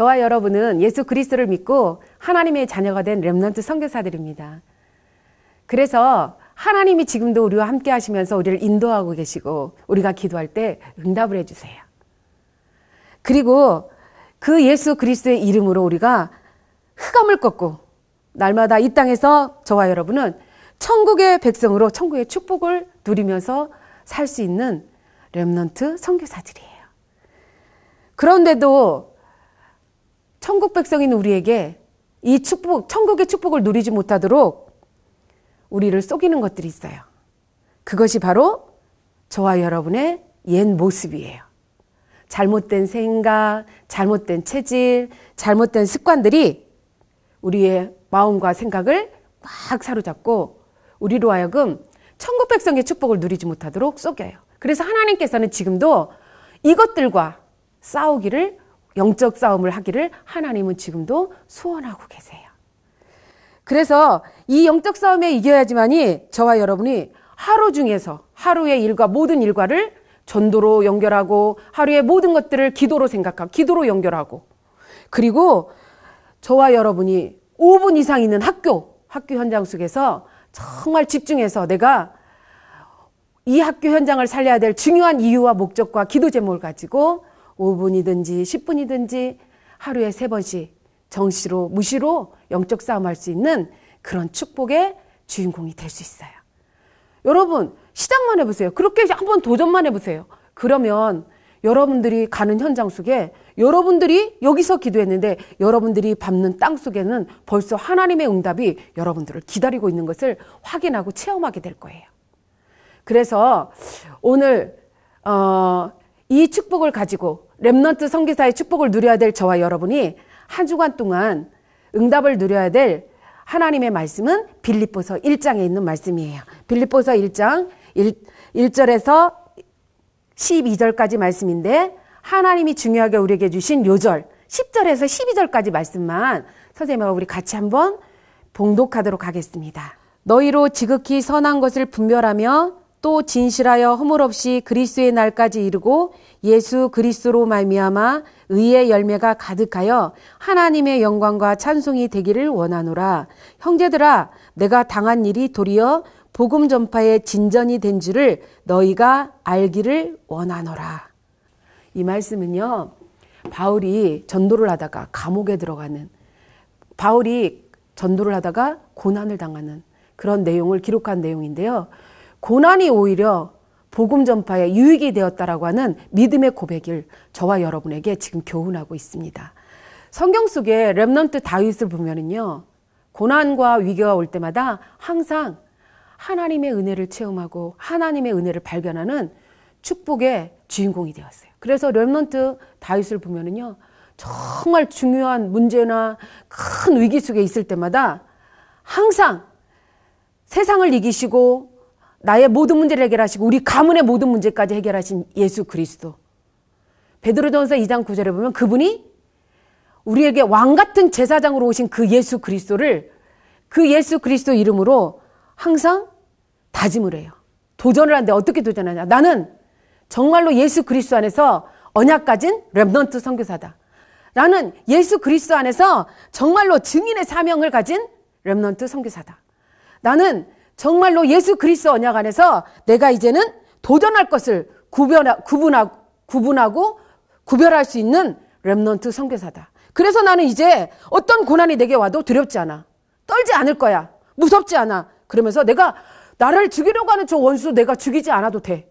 저와 여러분은 예수 그리스도를 믿고 하나님의 자녀가 된 렘넌트 선교사들입니다. 그래서 하나님이 지금도 우리와 함께 하시면서 우리를 인도하고 계시고 우리가 기도할 때 응답을 해 주세요. 그리고 그 예수 그리스도의 이름으로 우리가 흑암을 꺾고 날마다 이 땅에서 저와 여러분은 천국의 백성으로 천국의 축복을 누리면서 살 수 있는 렘넌트 선교사들이에요. 그런데도 천국 백성인 우리에게 이 축복, 천국의 축복을 누리지 못하도록 우리를 속이는 것들이 있어요. 그것이 바로 저와 여러분의 옛 모습이에요. 잘못된 생각, 잘못된 체질, 잘못된 습관들이 우리의 마음과 생각을 막 사로잡고 우리로 하여금 천국 백성의 축복을 누리지 못하도록 속여요. 그래서 하나님께서는 지금도 이것들과 싸우기를 영적 싸움을 하기를 하나님은 지금도 소원하고 계세요. 그래서 이 영적 싸움에 이겨야지만이 저와 여러분이 하루 중에서 하루의 일과 모든 일과를 전도로 연결하고 하루의 모든 것들을 기도로 생각하고 기도로 연결하고 그리고 저와 여러분이 5분 이상 있는 학교, 학교 현장 속에서 정말 집중해서 내가 이 학교 현장을 살려야 될 중요한 이유와 목적과 기도 제목을 가지고 5분이든지 10분이든지 하루에 세 번씩 정시로 무시로 영적 싸움할 수 있는 그런 축복의 주인공이 될 수 있어요. 여러분 시작만 해보세요. 그렇게 한번 도전만 해보세요. 그러면 여러분들이 가는 현장 속에 여러분들이 여기서 기도했는데 여러분들이 밟는 땅 속에는 벌써 하나님의 응답이 여러분들을 기다리고 있는 것을 확인하고 체험하게 될 거예요. 그래서 오늘 어, 이 축복을 가지고 렘넌트 성기사의 축복을 누려야 될 저와 여러분이 한 주간 동안 응답을 누려야 될 하나님의 말씀은 빌립보서 1장에 있는 말씀이에요. 빌립보서 1장 1, 1절에서 12절까지 말씀인데 하나님이 중요하게 우리에게 주신 요절 10절에서 12절까지 말씀만 선생님과 우리 같이 한번 봉독하도록 하겠습니다. 너희로 지극히 선한 것을 분별하며 또 진실하여 허물 없이 그리스도의 날까지 이르고 예수 그리스도로 말미암아 의의 열매가 가득하여 하나님의 영광과 찬송이 되기를 원하노라. 형제들아 내가 당한 일이 도리어 복음 전파의 진전이 된 줄을 너희가 알기를 원하노라. 이 말씀은요. 바울이 전도를 하다가 감옥에 들어가는 바울이 전도를 하다가 고난을 당하는 그런 내용을 기록한 내용인데요. 고난이 오히려 복음 전파에 유익이 되었다라고 하는 믿음의 고백을 저와 여러분에게 지금 교훈하고 있습니다. 성경 속에 렘넌트 다윗을 보면은요. 고난과 위기가 올 때마다 항상 하나님의 은혜를 체험하고 하나님의 은혜를 발견하는 축복의 주인공이 되었어요. 그래서 렘넌트 다윗을 보면은요. 정말 중요한 문제나 큰 위기 속에 있을 때마다 항상 세상을 이기시고 나의 모든 문제를 해결하시고 우리 가문의 모든 문제까지 해결하신 예수 그리스도. 베드로전서 2장 9절에 보면 그분이 우리에게 왕 같은 제사장으로 오신 그 예수 그리스도를 그 예수 그리스도 이름으로 항상 다짐을 해요. 도전을 하는데 어떻게 도전하냐? 나는 정말로 예수 그리스도 안에서 언약 가진 렘넌트 선교사다. 나는 예수 그리스도 안에서 정말로 증인의 사명을 가진 렘넌트 선교사다. 나는 정말로 예수 그리스도 언약 안에서 내가 이제는 도전할 것을 구별하, 구분하고, 구분하고 구별할 수 있는 렘넌트 선교사다. 그래서 나는 이제 어떤 고난이 내게 와도 두렵지 않아. 떨지 않을 거야. 무섭지 않아. 그러면서 내가 나를 죽이려고 하는 저 원수 내가 죽이지 않아도 돼.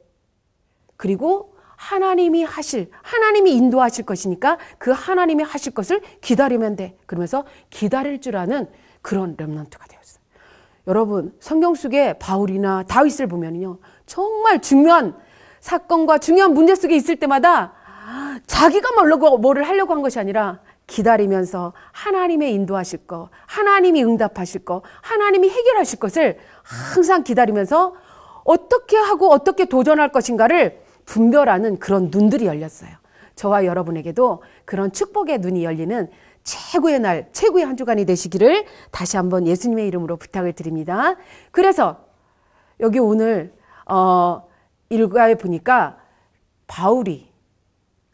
그리고 하나님이 하실, 하나님이 인도하실 것이니까 그 하나님이 하실 것을 기다리면 돼. 그러면서 기다릴 줄 아는 그런 렘넌트가 되었어. 여러분 성경 속에 바울이나 다윗을 보면요 정말 중요한 사건과 중요한 문제 속에 있을 때마다 자기가 뭐려고 뭐를 하려고 한 것이 아니라 기다리면서 하나님의 인도하실 거, 하나님이 응답하실 거, 하나님이 해결하실 것을 항상 기다리면서 어떻게 하고 어떻게 도전할 것인가를 분별하는 그런 눈들이 열렸어요. 저와 여러분에게도 그런 축복의 눈이 열리는 최고의 날, 최고의 한 주간이 되시기를 다시 한번 예수님의 이름으로 부탁을 드립니다. 그래서 여기 오늘 어 일과에 보니까 바울이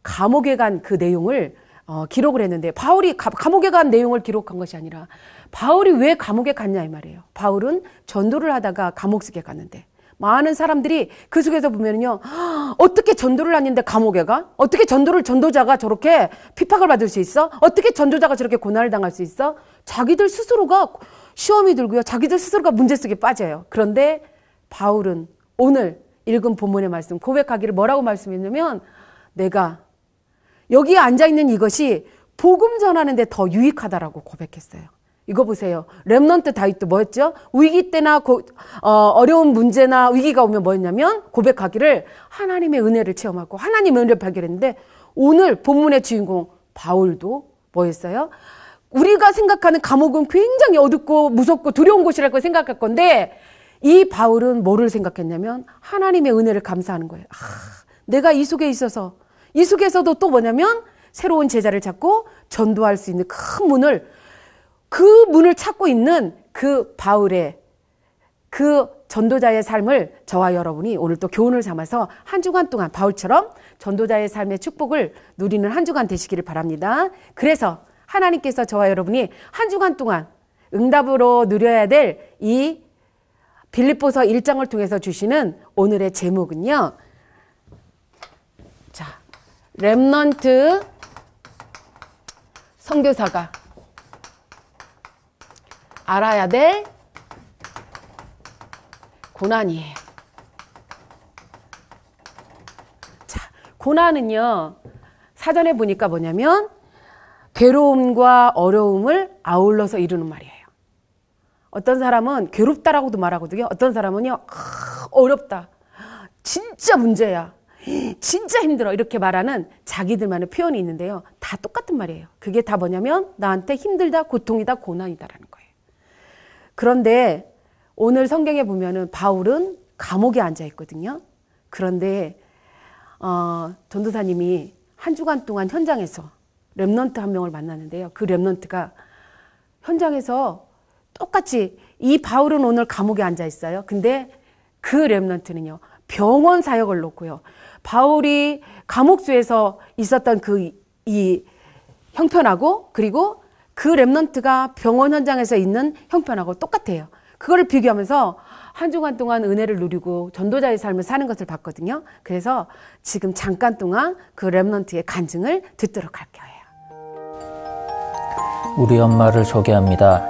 감옥에 간 그 내용을 어, 기록을 했는데 바울이 가, 감옥에 간 내용을 기록한 것이 아니라 바울이 왜 감옥에 갔냐 이 말이에요. 바울은 전도를 하다가 감옥 속에 갔는데 많은 사람들이 그 속에서 보면요 어떻게 전도를 하는데 감옥에 가? 어떻게 전도를 전도자가 저렇게 핍박을 받을 수 있어? 어떻게 전도자가 저렇게 고난을 당할 수 있어? 자기들 스스로가 시험이 들고요. 자기들 스스로가 문제 속에 빠져요. 그런데 바울은 오늘 읽은 본문의 말씀 고백하기를 뭐라고 말씀했냐면 내가 여기에 앉아 있는 이것이 복음 전하는 데 더 유익하다라고 고백했어요. 이거 보세요. 렘넌트 다윗도 뭐였죠? 위기 때나 고, 어, 려운 문제나 위기가 오면 뭐였냐면 고백하기를 하나님의 은혜를 체험하고 하나님의 은혜를 발견했는데 오늘 본문의 주인공 바울도 뭐였어요? 우리가 생각하는 감옥은 굉장히 어둡고 무섭고 두려운 곳이라고 생각할 건데 이 바울은 뭐를 생각했냐면 하나님의 은혜를 감사하는 거예요. 아, 내가 이 속에 있어서 이 속에서도 또 뭐냐면 새로운 제자를 찾고 전도할 수 있는 큰 문을 그 문을 찾고 있는 그 바울의 그 전도자의 삶을 저와 여러분이 오늘 또 교훈을 삼아서 한 주간 동안 바울처럼 전도자의 삶의 축복을 누리는 한 주간 되시기를 바랍니다. 그래서 하나님께서 저와 여러분이 한 주간 동안 응답으로 누려야 될 이 빌립보서 1장을 통해서 주시는 오늘의 제목은요. 자, 렘넌트 선교사가 알아야 될 고난이에요. 자, 고난은요, 사전에 보니까 뭐냐면, 괴로움과 어려움을 아울러서 이루는 말이에요. 어떤 사람은 괴롭다라고도 말하거든요. 어떤 사람은요, 아, 어렵다. 진짜 문제야. 진짜 힘들어. 이렇게 말하는 자기들만의 표현이 있는데요. 다 똑같은 말이에요. 그게 다 뭐냐면 나한테 힘들다, 고통이다, 고난이다라는 거예요. 그런데 오늘 성경에 보면은 바울은 감옥에 앉아 있거든요. 그런데 어, 전도사님이 한 주간 동안 현장에서 remnant 한 명을 만났는데요. 그 remnant가 현장에서 똑같이 이 바울은 오늘 감옥에 앉아 있어요. 근데 그 remnant는요. 병원 사역을 놓고요. 바울이 감옥 속에서 있었던 그 이 형편하고 그리고 그 remnant가 병원 현장에서 있는 형편하고 똑같아요. 그거를 비교하면서 한 주간 동안 은혜를 누리고 전도자의 삶을 사는 것을 봤거든요. 그래서 지금 잠깐 동안 그 remnant의 간증을 듣도록 할 거예요. 우리 엄마를 소개합니다.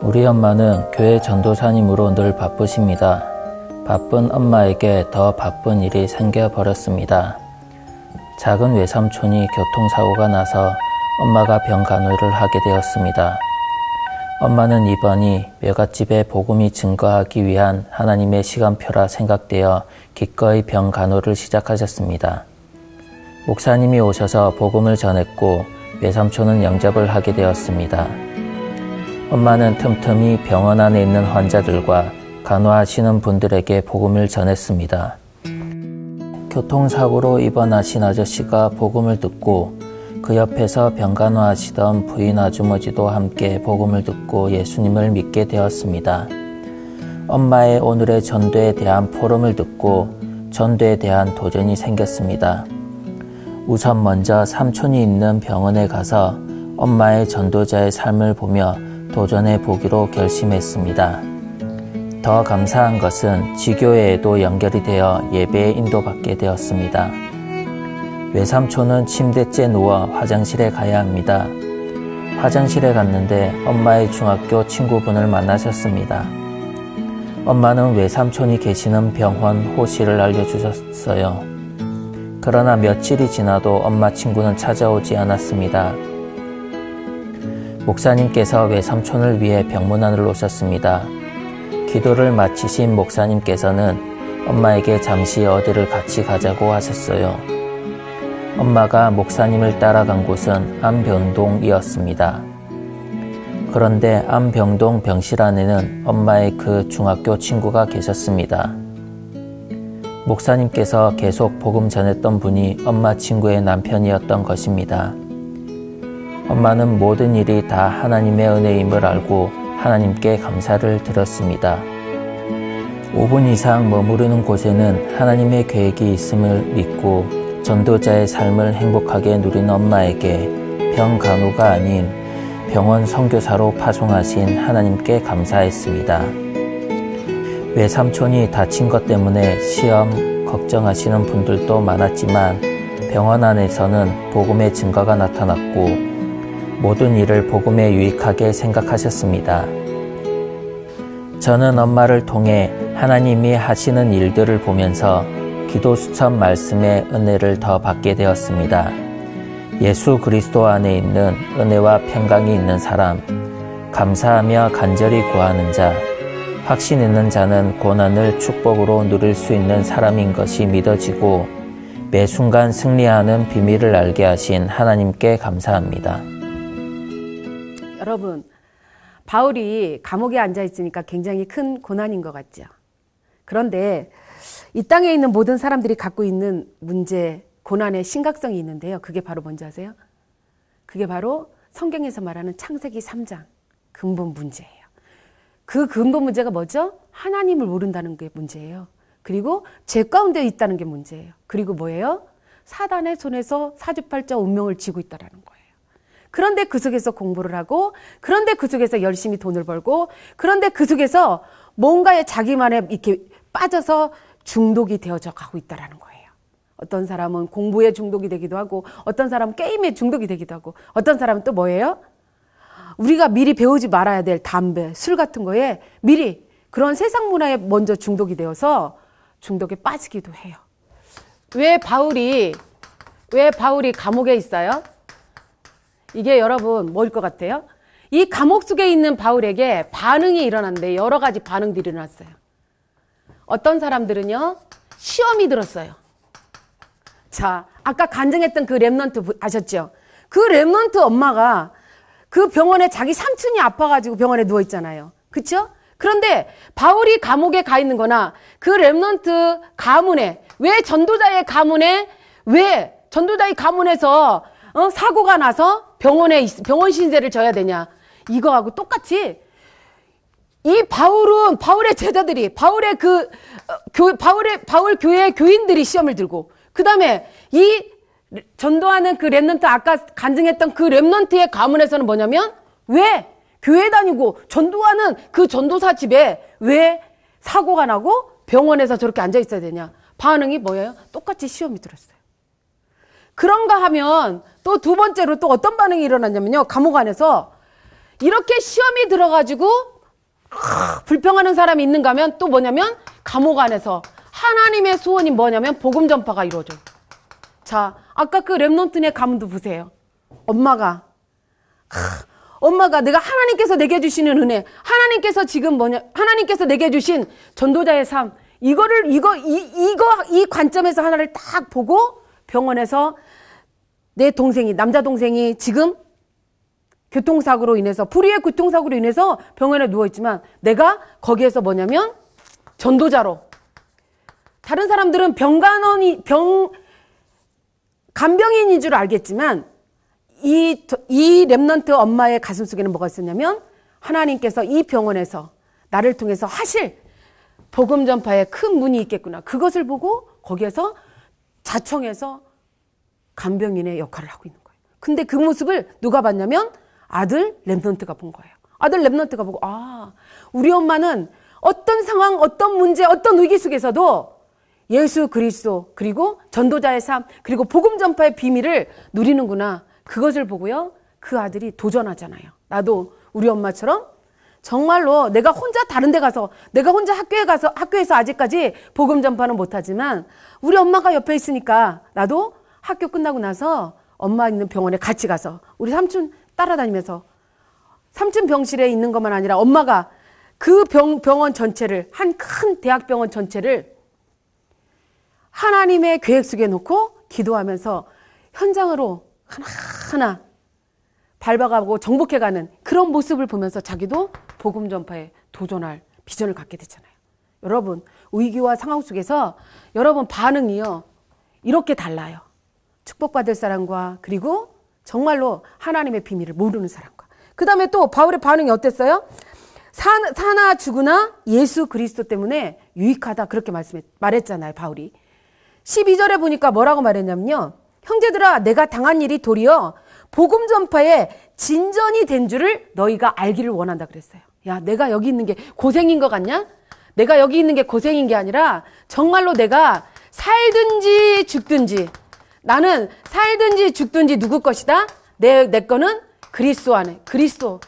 우리 엄마는 교회 전도사님으로 늘 바쁘십니다. 바쁜 엄마에게 더 바쁜 일이 생겨버렸습니다. 작은 외삼촌이 교통사고가 나서 엄마가 병 간호를 하게 되었습니다. 엄마는 이번이 외갓집에 복음이 증거하기 위한 하나님의 시간표라 생각되어 기꺼이 병 간호를 시작하셨습니다. 목사님이 오셔서 복음을 전했고 외삼촌은 영접을 하게 되었습니다. 엄마는 틈틈이 병원 안에 있는 환자들과 간호하시는 분들에게 복음을 전했습니다. 교통사고로 입원하신 아저씨가 복음을 듣고 그 옆에서 병간호하시던 부인 아주머니도 함께 복음을 듣고 예수님을 믿게 되었습니다. 엄마의 오늘의 전도에 대한 포럼을 듣고 전도에 대한 도전이 생겼습니다. 우선 먼저 삼촌이 있는 병원에 가서 엄마의 전도자의 삶을 보며 도전해 보기로 결심했습니다. 더 감사한 것은 지교회에도 연결이 되어 예배에 인도받게 되었습니다. 외삼촌은 침대째 누워 화장실에 가야 합니다. 화장실에 갔는데 엄마의 중학교 친구분을 만나셨습니다. 엄마는 외삼촌이 계시는 병원 호실을 알려주셨어요. 그러나 며칠이 지나도 엄마 친구는 찾아오지 않았습니다. 목사님께서 외삼촌을 위해 병문안을 오셨습니다. 기도를 마치신 목사님께서는 엄마에게 잠시 어디를 같이 가자고 하셨어요. 엄마가 목사님을 따라간 곳은 암병동이었습니다. 그런데 암병동 병실 안에는 엄마의 그 중학교 친구가 계셨습니다. 목사님께서 계속 복음 전했던 분이 엄마 친구의 남편이었던 것입니다. 엄마는 모든 일이 다 하나님의 은혜임을 알고 하나님께 감사를 드렸습니다. 5분 이상 머무르는 곳에는 하나님의 계획이 있음을 믿고 전도자의 삶을 행복하게 누린 엄마에게 병 간호가 아닌 병원 선교사로 파송하신 하나님께 감사했습니다. 외삼촌이 다친 것 때문에 시험 걱정하시는 분들도 많았지만 병원 안에서는 복음의 증거가 나타났고 모든 일을 복음에 유익하게 생각하셨습니다. 저는 엄마를 통해 하나님이 하시는 일들을 보면서 기도 수첩 말씀의 은혜를 더 받게 되었습니다. 예수 그리스도 안에 있는 은혜와 평강이 있는 사람, 감사하며 간절히 구하는 자, 확신 있는 자는 고난을 축복으로 누릴 수 있는 사람인 것이 믿어지고 매 순간 승리하는 비밀을 알게 하신 하나님께 감사합니다. 여러분, 바울이 감옥에 앉아 있으니까 굉장히 큰 고난인 것 같죠. 그런데 이 땅에 있는 모든 사람들이 갖고 있는 문제, 고난의 심각성이 있는데요. 그게 바로 뭔지 아세요? 그게 바로 성경에서 말하는 창세기 3장 근본 문제예요. 그 근본 문제가 뭐죠? 하나님을 모른다는 게 문제예요. 그리고 죄 가운데 있다는 게 문제예요. 그리고 뭐예요? 사단의 손에서 사주팔자 운명을 쥐고 있다라는 거예요. 그런데 그 속에서 공부를 하고, 그런데 그 속에서 열심히 돈을 벌고, 그런데 그 속에서 뭔가에 자기만의 이렇게 빠져서 중독이 되어져 가고 있다라는 거예요. 어떤 사람은 공부에 중독이 되기도 하고, 어떤 사람은 게임에 중독이 되기도 하고, 어떤 사람은 또 뭐예요? 우리가 미리 배우지 말아야 될 담배, 술 같은 거에 미리 그런 세상 문화에 먼저 중독이 되어서 중독에 빠지기도 해요. 왜 바울이, 왜 바울이 감옥에 있어요? 이게 여러분 뭐일 것 같아요? 이 감옥 속에 있는 바울에게 반응이 일어났는데 여러 가지 반응들이 일어났어요. 어떤 사람들은요, 시험이 들었어요. 자, 아까 간증했던 그 remnant 아셨죠? 그 remnant 엄마가 그 병원에 자기 삼촌이 아파가지고 병원에 누워있잖아요. 그쵸? 그런데 바울이 감옥에 가 있는 거나 그 remnant 가문에, 왜 전도자의 가문에, 왜 전도자의 가문에서 어, 사고가 나서 병원에, 병원 신세를 져야 되냐. 이거하고 똑같이 이 바울은 바울의 제자들이 바울의 그 어, 교, 바울의 바울 교회 교인들이 시험을 들고 그다음에 이 전도하는 그 remnant 아까 간증했던 그 remnant의 가문에서는 뭐냐면 왜 교회 다니고 전도하는 그 전도사 집에 왜 사고가 나고 병원에서 저렇게 앉아 있어야 되냐 반응이 뭐예요? 똑같이 시험이 들었어요. 그런가 하면 또 두 번째로 또 어떤 반응이 일어났냐면요 감옥 안에서 이렇게 시험이 들어가지고 불평하는 사람이 있는가 하면 또 뭐냐면 감옥 안에서 하나님의 소원이 뭐냐면 복음 전파가 이루어져요. 자, 아까 그 랩넌트네 가문도 보세요. 엄마가 엄마가 내가 하나님께서 내게 주시는 은혜, 하나님께서 지금 뭐냐, 하나님께서 내게 주신 전도자의 삶, 이거를, 이거, 이, 이거, 이 관점에서 하나를 딱 보고 병원에서 내 동생이, 남자 동생이 지금 교통사고로 인해서, 불의의 교통사고로 인해서 병원에 누워 있지만 내가 거기에서 뭐냐면 전도자로. 다른 사람들은 병간원이, 병, 간병인인 줄 알겠지만 이, 이 remnant 엄마의 가슴 속에는 뭐가 있었냐면 하나님께서 이 병원에서 나를 통해서 하실 복음 전파에 큰 문이 있겠구나. 그것을 보고 거기에서 자청해서 간병인의 역할을 하고 있는 거예요. 근데 그 모습을 누가 봤냐면 아들 remnant가 본 거예요. 아들 remnant가 보고 아 우리 엄마는 어떤 상황, 어떤 문제, 어떤 위기 속에서도 예수 그리스도 그리고 전도자의 삶 그리고 복음 전파의 비밀을 누리는구나. 그것을 보고요. 그 아들이 도전하잖아요. 나도 우리 엄마처럼 정말로 내가 혼자 다른 데 가서 내가 혼자 학교에 가서 학교에서 아직까지 복음 전파는 못 하지만 우리 엄마가 옆에 있으니까 나도 학교 끝나고 나서 엄마 있는 병원에 같이 가서 우리 삼촌 따라다니면서 삼촌 병실에 있는 것만 아니라 엄마가 그 병, 병원 전체를 한 큰 대학병원 전체를 하나님의 계획 속에 놓고 기도하면서 현장으로 하나하나 밟아가고 정복해가는 그런 모습을 보면서 자기도 복음 전파에 도전할 비전을 갖게 되잖아요. 여러분, 위기와 상황 속에서 여러분 반응이요. 이렇게 달라요. 축복받을 사람과 그리고 정말로 하나님의 비밀을 모르는 사람과. 그 다음에 또 바울의 반응이 어땠어요? 사, 사나 죽으나 예수 그리스도 때문에 유익하다. 그렇게 말씀했, 말했잖아요, 바울이. 12절에 보니까 뭐라고 말했냐면요. 형제들아, 내가 당한 일이 도리어 복음 전파에 진전이 된 줄을 너희가 알기를 원한다 그랬어요. 야, 내가 여기 있는 게 고생인 것 같냐? 내가 여기 있는 게 고생인 게 아니라 정말로 내가 살든지 죽든지 나는 살든지 죽든지 누구 것이다? 내, 내 거는 그리스도 안에 그리스도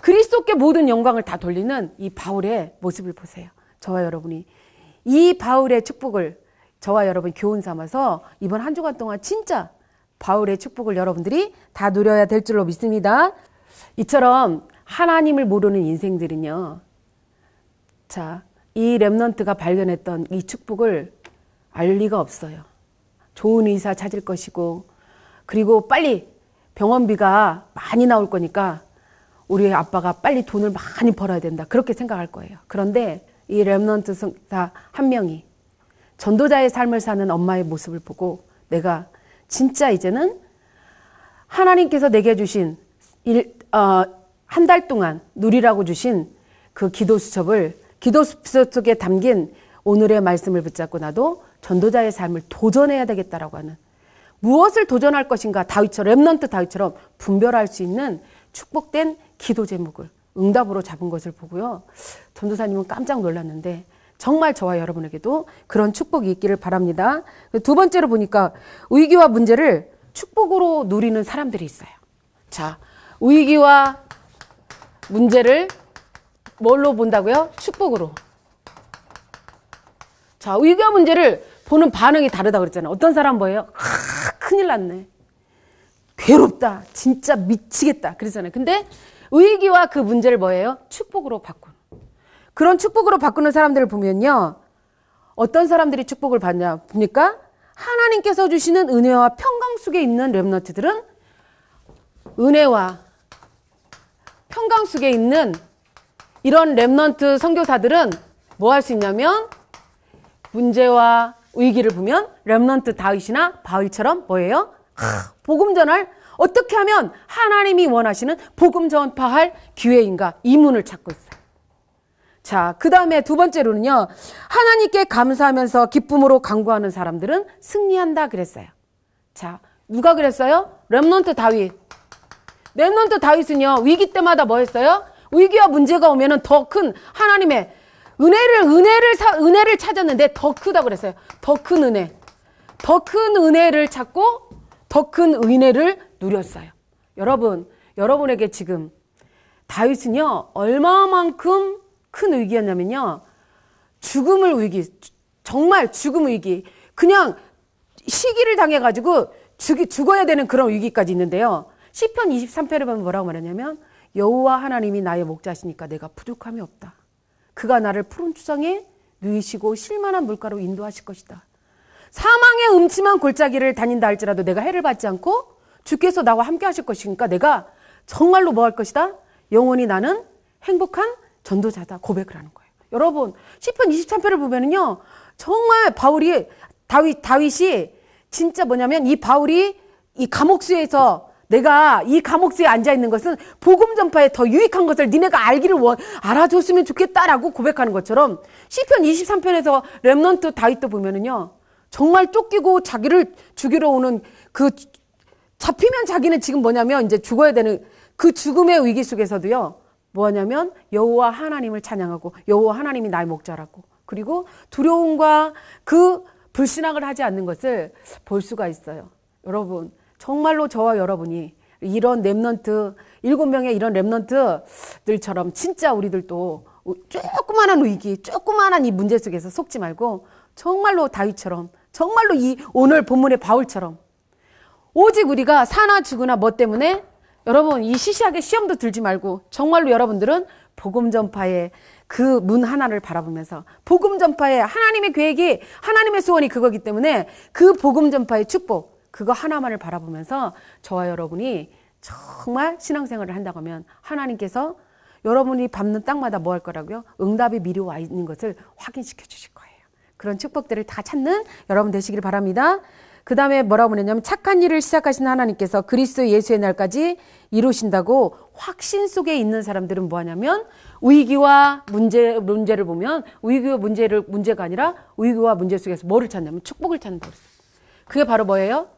그리스도께 모든 영광을 다 돌리는 이 바울의 모습을 보세요. 저와 여러분이 이 바울의 축복을 저와 여러분 교훈 삼아서 이번 한 주간 동안 진짜 바울의 축복을 여러분들이 다 누려야 될 줄로 믿습니다. 이처럼 하나님을 모르는 인생들은요. 자, 이 랩넌트가 발견했던 이 축복을 알 리가 없어요. 좋은 의사 찾을 것이고, 그리고 빨리 병원비가 많이 나올 거니까 우리 아빠가 빨리 돈을 많이 벌어야 된다. 그렇게 생각할 거예요. 그런데 이 remnant 성사 한 명이 전도자의 삶을 사는 엄마의 모습을 보고 내가 진짜 이제는 하나님께서 내게 주신 어, 한 달 동안 누리라고 주신 그 기도 수첩을 기도 수첩 속에 담긴 오늘의 말씀을 붙잡고 나도 전도자의 삶을 도전해야 되겠다라고 하는 무엇을 도전할 것인가 다윗처럼 Remnant 다윗처럼 분별할 수 있는 축복된 기도 제목을 응답으로 잡은 것을 보고요. 전도사님은 깜짝 놀랐는데 정말 저와 여러분에게도 그런 축복이 있기를 바랍니다. 두 번째로 보니까 위기와 문제를 축복으로 누리는 사람들이 있어요. 자, 위기와 문제를 뭘로 본다고요? 축복으로. 자, 위기와 문제를 보는 반응이 다르다 그랬잖아요. 어떤 사람 뭐예요? 아, 큰일 났네. 괴롭다. 진짜 미치겠다. 그러잖아요. 근데 위기와 그 문제를 뭐예요? 축복으로 바꾼. 그런 축복으로 바꾸는 사람들을 보면요. 어떤 사람들이 축복을 받냐 보니까 하나님께서 주시는 은혜와 평강 속에 있는 렘너트들은 은혜와 평강 속에 있는 이런 렘넌트 선교사들은 뭐 할 수 있냐면 문제와 위기를 보면 렘넌트 다윗이나 바울처럼 뭐예요? 복음 전할 어떻게 하면 하나님이 원하시는 복음 전파할 기회인가 이 문을 찾고 있어요. 자, 그 다음에 두 번째로는요, 하나님께 감사하면서 기쁨으로 강구하는 사람들은 승리한다 그랬어요. 자, 누가 그랬어요? 렘넌트 다윗. 렘넌트 다윗은요, 위기 때마다 뭐 했어요? 위기와 문제가 오면은 더 큰 하나님의 은혜를, 은혜를, 사, 은혜를 찾았는데 더 크다 그랬어요. 더 큰 은혜. 더 큰 은혜를 찾고 더 큰 은혜를 누렸어요. 여러분, 여러분에게 지금 다윗은요, 얼마만큼 큰 위기였냐면요. 죽음을 위기, 정말 죽음 위기. 그냥 시기를 당해 가지고 죽이, 죽어야 되는 그런 위기까지 있는데요. 시편 23편에 보면 뭐라고 말하냐면 여호와 하나님이 나의 목자시니까 내가 부족함이 없다. 그가 나를 푸른 추장에 누이시고 실만한 물가로 인도하실 것이다. 사망의 음침한 골짜기를 다닌다 할지라도 내가 해를 받지 않고 주께서 나와 함께 하실 것이니까 내가 정말로 뭐 할 것이다? 영원히 나는 행복한 전도자다 고백을 하는 거예요. 여러분, 시편 23편을 보면은요. 정말 바울이 다윗 다윗이 진짜 뭐냐면 이 바울이 이 감옥수에서 내가 이 감옥수에 앉아 있는 것은 복음 전파에 더 유익한 것을 니네가 알기를 원 알아줬으면 좋겠다라고 고백하는 것처럼 시편 23편에서 렘넌트 다윗도 보면은요. 정말 쫓기고 자기를 죽이러 오는 그 잡히면 자기는 지금 뭐냐면 이제 죽어야 되는 그 죽음의 위기 속에서도요. 뭐냐면 여호와 하나님을 찬양하고 여호와 하나님이 나의 목자라고 그리고 두려움과 그 불신앙을 하지 않는 것을 볼 수가 있어요. 여러분 정말로 저와 여러분이 이런 Remnant 일곱 명의 이런 Remnant들처럼 진짜 우리들도 조그마한 위기, 조그마한 이 문제 속에서 속지 말고 정말로 다윗처럼 정말로 이 오늘 본문의 바울처럼 오직 우리가 사나 죽으나 뭐 때문에 여러분 이 시시하게 시험도 들지 말고 정말로 여러분들은 복음 전파의 그 문 하나를 바라보면서 복음 전파의 하나님의 계획이 하나님의 소원이 그거기 때문에 그 복음 전파의 축복 그거 하나만을 바라보면서 저와 여러분이 정말 신앙생활을 한다고 하면 하나님께서 여러분이 밟는 땅마다 뭐 할 거라고요? 응답이 미리 와 있는 것을 확인시켜 주실 거예요. 그런 축복들을 다 찾는 여러분 되시길 바랍니다. 그 다음에 뭐라고 보냈냐면 착한 일을 시작하신 하나님께서 그리스도 예수의 날까지 이루신다고 확신 속에 있는 사람들은 뭐 하냐면 위기와 문제, 문제를 보면 위기와 문제를, 문제가 아니라 위기와 문제 속에서 뭐를 찾냐면 축복을 찾는 거예요. 그게 바로 뭐예요?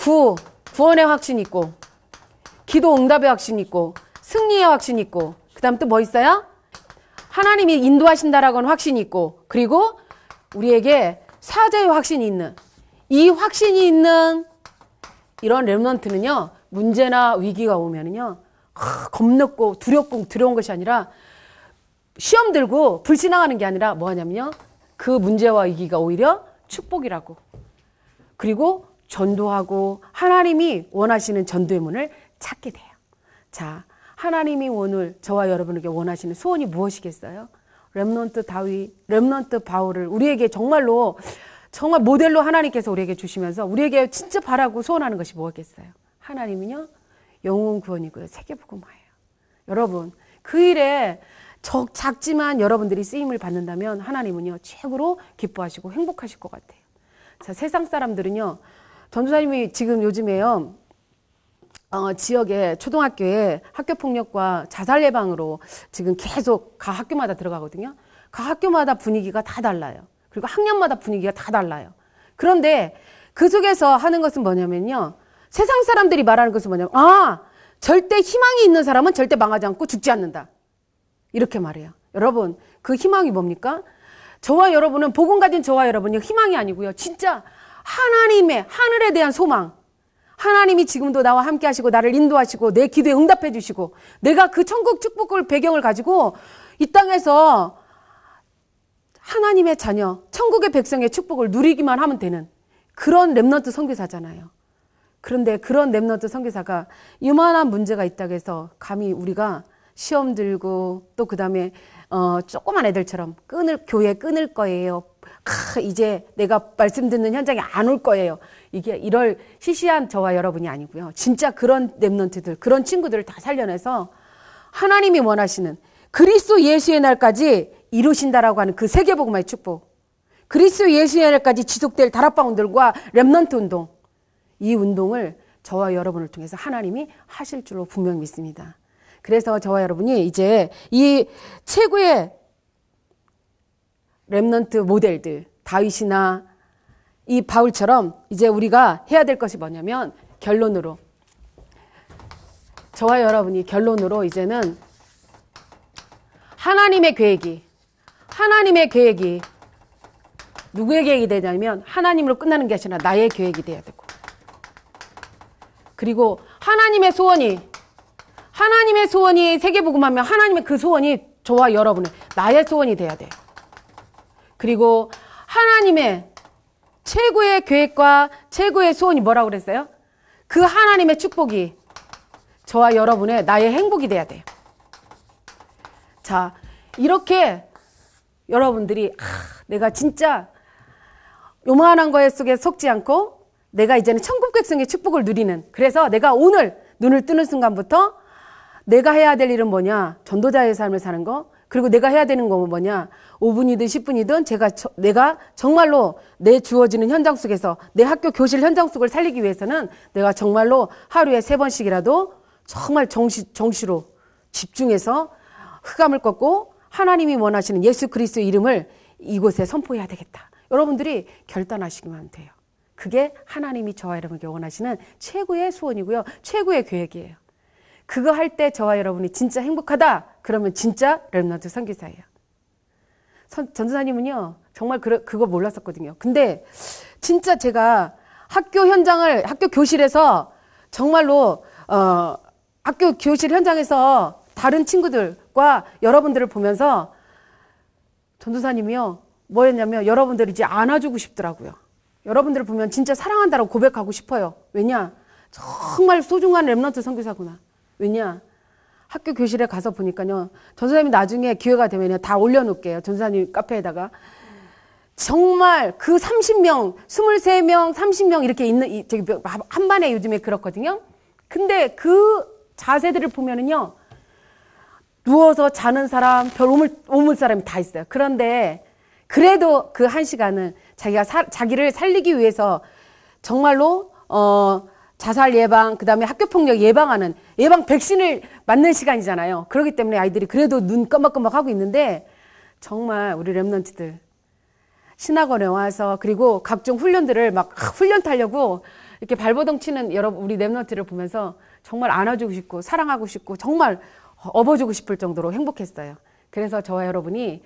구, 구원의 확신 있고 기도 응답의 확신 있고 승리의 확신 있고 그 다음 또 뭐 있어요? 하나님이 인도하신다라고 하는 확신이 있고 그리고 우리에게 사자의 확신이 있는 이 확신이 있는 이런 렘넌트는요 문제나 위기가 오면은요 아, 겁먹고 두렵고 두려운 것이 아니라 시험 들고 불신앙하는 게 아니라 뭐 하냐면요 그 문제와 위기가 오히려 축복이라고 그리고 전도하고 하나님이 원하시는 전도의 문을 찾게 돼요. 자, 하나님이 오늘 저와 여러분에게 원하시는 소원이 무엇이겠어요? 렘넌트 다윗, 렘넌트 바울을 우리에게 정말로 정말 모델로 하나님께서 우리에게 주시면서 우리에게 진짜 바라고 소원하는 것이 무엇겠어요? 하나님은요 영혼 구원이고요 세계 복음화예요. 여러분 그 일에 적 작지만 여러분들이 쓰임을 받는다면 하나님은요 최고로 기뻐하시고 행복하실 것 같아요. 자 세상 사람들은요 전도사님이 지금 요즘에요 어, 지역에 초등학교에 학교 폭력과 자살 예방으로 지금 계속 각 학교마다 들어가거든요. 각 학교마다 분위기가 다 달라요. 그리고 학년마다 분위기가 다 달라요. 그런데 그 속에서 하는 것은 뭐냐면요. 세상 사람들이 말하는 것은 뭐냐면, 아, 절대 희망이 있는 사람은 절대 망하지 않고 죽지 않는다. 이렇게 말해요. 여러분, 그 희망이 뭡니까? 저와 여러분은, 복음 가진 저와 여러분이 희망이 아니고요. 진짜 하나님의, 하늘에 대한 소망. 하나님이 지금도 나와 함께 하시고 나를 인도하시고 내 기도에 응답해 주시고 내가 그 천국 축복을 배경을 가지고 이 땅에서 하나님의 자녀, 천국의 백성의 축복을 누리기만 하면 되는 그런 Remnant 선교사잖아요. 그런데 그런 Remnant 선교사가 이만한 문제가 있다고 해서 감히 우리가 시험 들고 또 그다음에 어 조그만 애들처럼 끊을 교회 끊을 거예요. 아, 이제 내가 말씀 듣는 현장에 안 올 거예요. 이게 이럴 시시한 저와 여러분이 아니고요. 진짜 그런 Remnant들, 그런 친구들을 다 살려내서 하나님이 원하시는 그리스도 예수의 날까지 이루신다라고 하는 그 세계복음화의 축복. 그리스도 예수의 날까지 지속될 다락방들과 Remnant 운동. 이 운동을 저와 여러분을 통해서 하나님이 하실 줄로 분명히 믿습니다. 그래서 저와 여러분이 이제 이 최고의 Remnant 모델들 다윗이나 이 바울처럼 이제 우리가 해야 될 것이 뭐냐면 결론으로 저와 여러분이 결론으로 이제는 하나님의 계획이 하나님의 계획이 누구의 계획이 되냐면 하나님으로 끝나는 게 아니라 나의 계획이 돼야 되고 그리고 하나님의 소원이 하나님의 소원이 세계복음하면 하나님의 그 소원이 저와 여러분의 나의 소원이 돼야 돼요. 그리고 하나님의 최고의 계획과 최고의 소원이 뭐라고 그랬어요? 그 하나님의 축복이 저와 여러분의 나의 행복이 돼야 돼요. 자, 이렇게 여러분들이 아, 내가 진짜 요만한 거에 속에 속지 않고 내가 이제는 천국 백성의 축복을 누리는 그래서 내가 오늘 눈을 뜨는 순간부터 내가 해야 될 일은 뭐냐? 전도자의 삶을 사는 거. 그리고 내가 해야 되는 건 뭐냐? 5분이든 10분이든 제가 저, 내가 정말로 내 주어지는 현장 속에서 내 학교 교실 현장 속을 살리기 위해서는 내가 정말로 하루에 세 번씩이라도 정말 정시, 정시로 집중해서 흑암을 꺾고 하나님이 원하시는 예수 그리스도의 이름을 이곳에 선포해야 되겠다. 여러분들이 결단하시기만 돼요. 그게 하나님이 저와 여러분에게 원하시는 최고의 소원이고요. 최고의 계획이에요. 그거 할 때 저와 여러분이 진짜 행복하다. 그러면 진짜 렘넌트 선교사예요. 전도사님은요, 정말 그, 그거 몰랐었거든요. 근데 진짜 제가 학교 현장을, 학교 교실에서 정말로, 어, 학교 교실 현장에서 다른 친구들과 여러분들을 보면서 전도사님이요, 뭐였냐면 여러분들 이제 안아주고 싶더라고요. 여러분들을 보면 진짜 사랑한다고 고백하고 싶어요. 왜냐? 정말 소중한 렘넌트 선교사구나. 왜냐? 학교 교실에 가서 보니까요. 전사님이 나중에 기회가 되면 다 올려놓을게요. 전사님 카페에다가. 정말 그 30명, 23명, 30명 이렇게 있는, 저기 한 반에 요즘에 그렇거든요. 근데 그 자세들을 보면은요. 누워서 자는 사람, 별 오물, 오물 사람이 다 있어요. 그런데 그래도 그 한 시간은 자기가 사, 자기를 살리기 위해서 정말로, 어, 자살 예방, 그 다음에 학교 폭력 예방하는 예방 백신을 맞는 시간이잖아요. 그렇기 때문에 아이들이 그래도 눈 껌벅껌벅 하고 있는데 정말 우리 랩런트들 신학원에 와서 그리고 각종 훈련들을 막 훈련 타려고 이렇게 발버둥 치는 여러분 우리 랩런트를 보면서 정말 안아주고 싶고 사랑하고 싶고 정말 업어주고 싶을 정도로 행복했어요. 그래서 저와 여러분이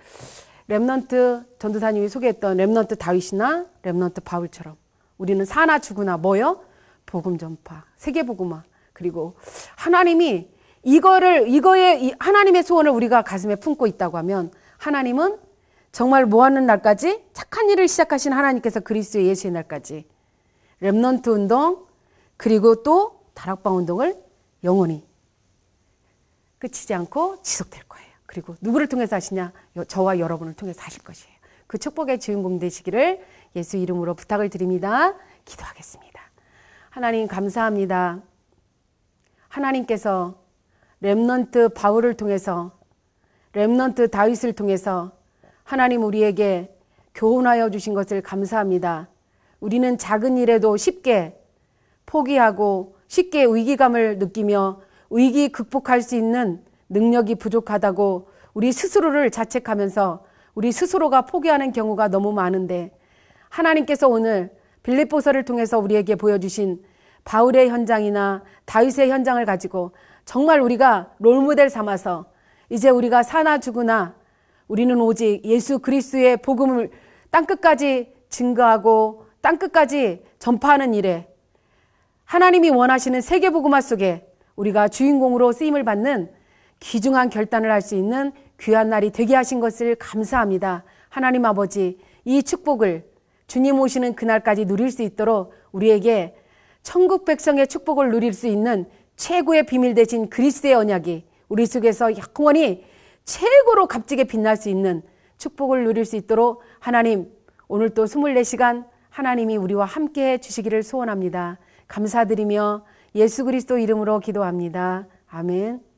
Remnant 전도사님이 소개했던 Remnant 다윗이나 Remnant 바울처럼 우리는 사나 죽으나 뭐요? 복음 전파, 세계 복음화 그리고 하나님이 이거를 이거에 하나님의 소원을 우리가 가슴에 품고 있다고 하면 하나님은 정말 모하는 날까지 착한 일을 시작하신 하나님께서 그리스도의 예수의 날까지 Remnant 운동 그리고 또 다락방 운동을 영원히 끝이지 않고 지속될 거예요. 그리고 누구를 통해서 하시냐? 저와 여러분을 통해서 하실 것이에요. 그 축복의 주인공 되시기를 예수 이름으로 부탁을 드립니다. 기도하겠습니다. 하나님 감사합니다. 하나님께서 렘넌트 바울을 통해서 렘넌트 다윗을 통해서 하나님 우리에게 교훈하여 주신 것을 감사합니다. 우리는 작은 일에도 쉽게 포기하고 쉽게 위기감을 느끼며 위기 극복할 수 있는 능력이 부족하다고 우리 스스로를 자책하면서 우리 스스로가 포기하는 경우가 너무 많은데 하나님께서 오늘 빌립보서를 통해서 우리에게 보여주신 바울의 현장이나 다윗의 현장을 가지고 정말 우리가 롤모델 삼아서 이제 우리가 사나 죽으나 우리는 오직 예수 그리스도의 복음을 땅끝까지 증거하고 땅끝까지 전파하는 일에 하나님이 원하시는 세계 복음화 속에 우리가 주인공으로 쓰임을 받는 귀중한 결단을 할 수 있는 귀한 날이 되게 하신 것을 감사합니다. 하나님 아버지, 이 축복을 주님 오시는 그날까지 누릴 수 있도록 우리에게 천국 백성의 축복을 누릴 수 있는 최고의 비밀 대신 그리스의 언약이 우리 속에서 영원히 최고로 값지게 빛날 수 있는 축복을 누릴 수 있도록 하나님 오늘 또 24시간 하나님이 우리와 함께 해 주시기를 소원합니다. 감사드리며 예수 그리스도 이름으로 기도합니다. 아멘.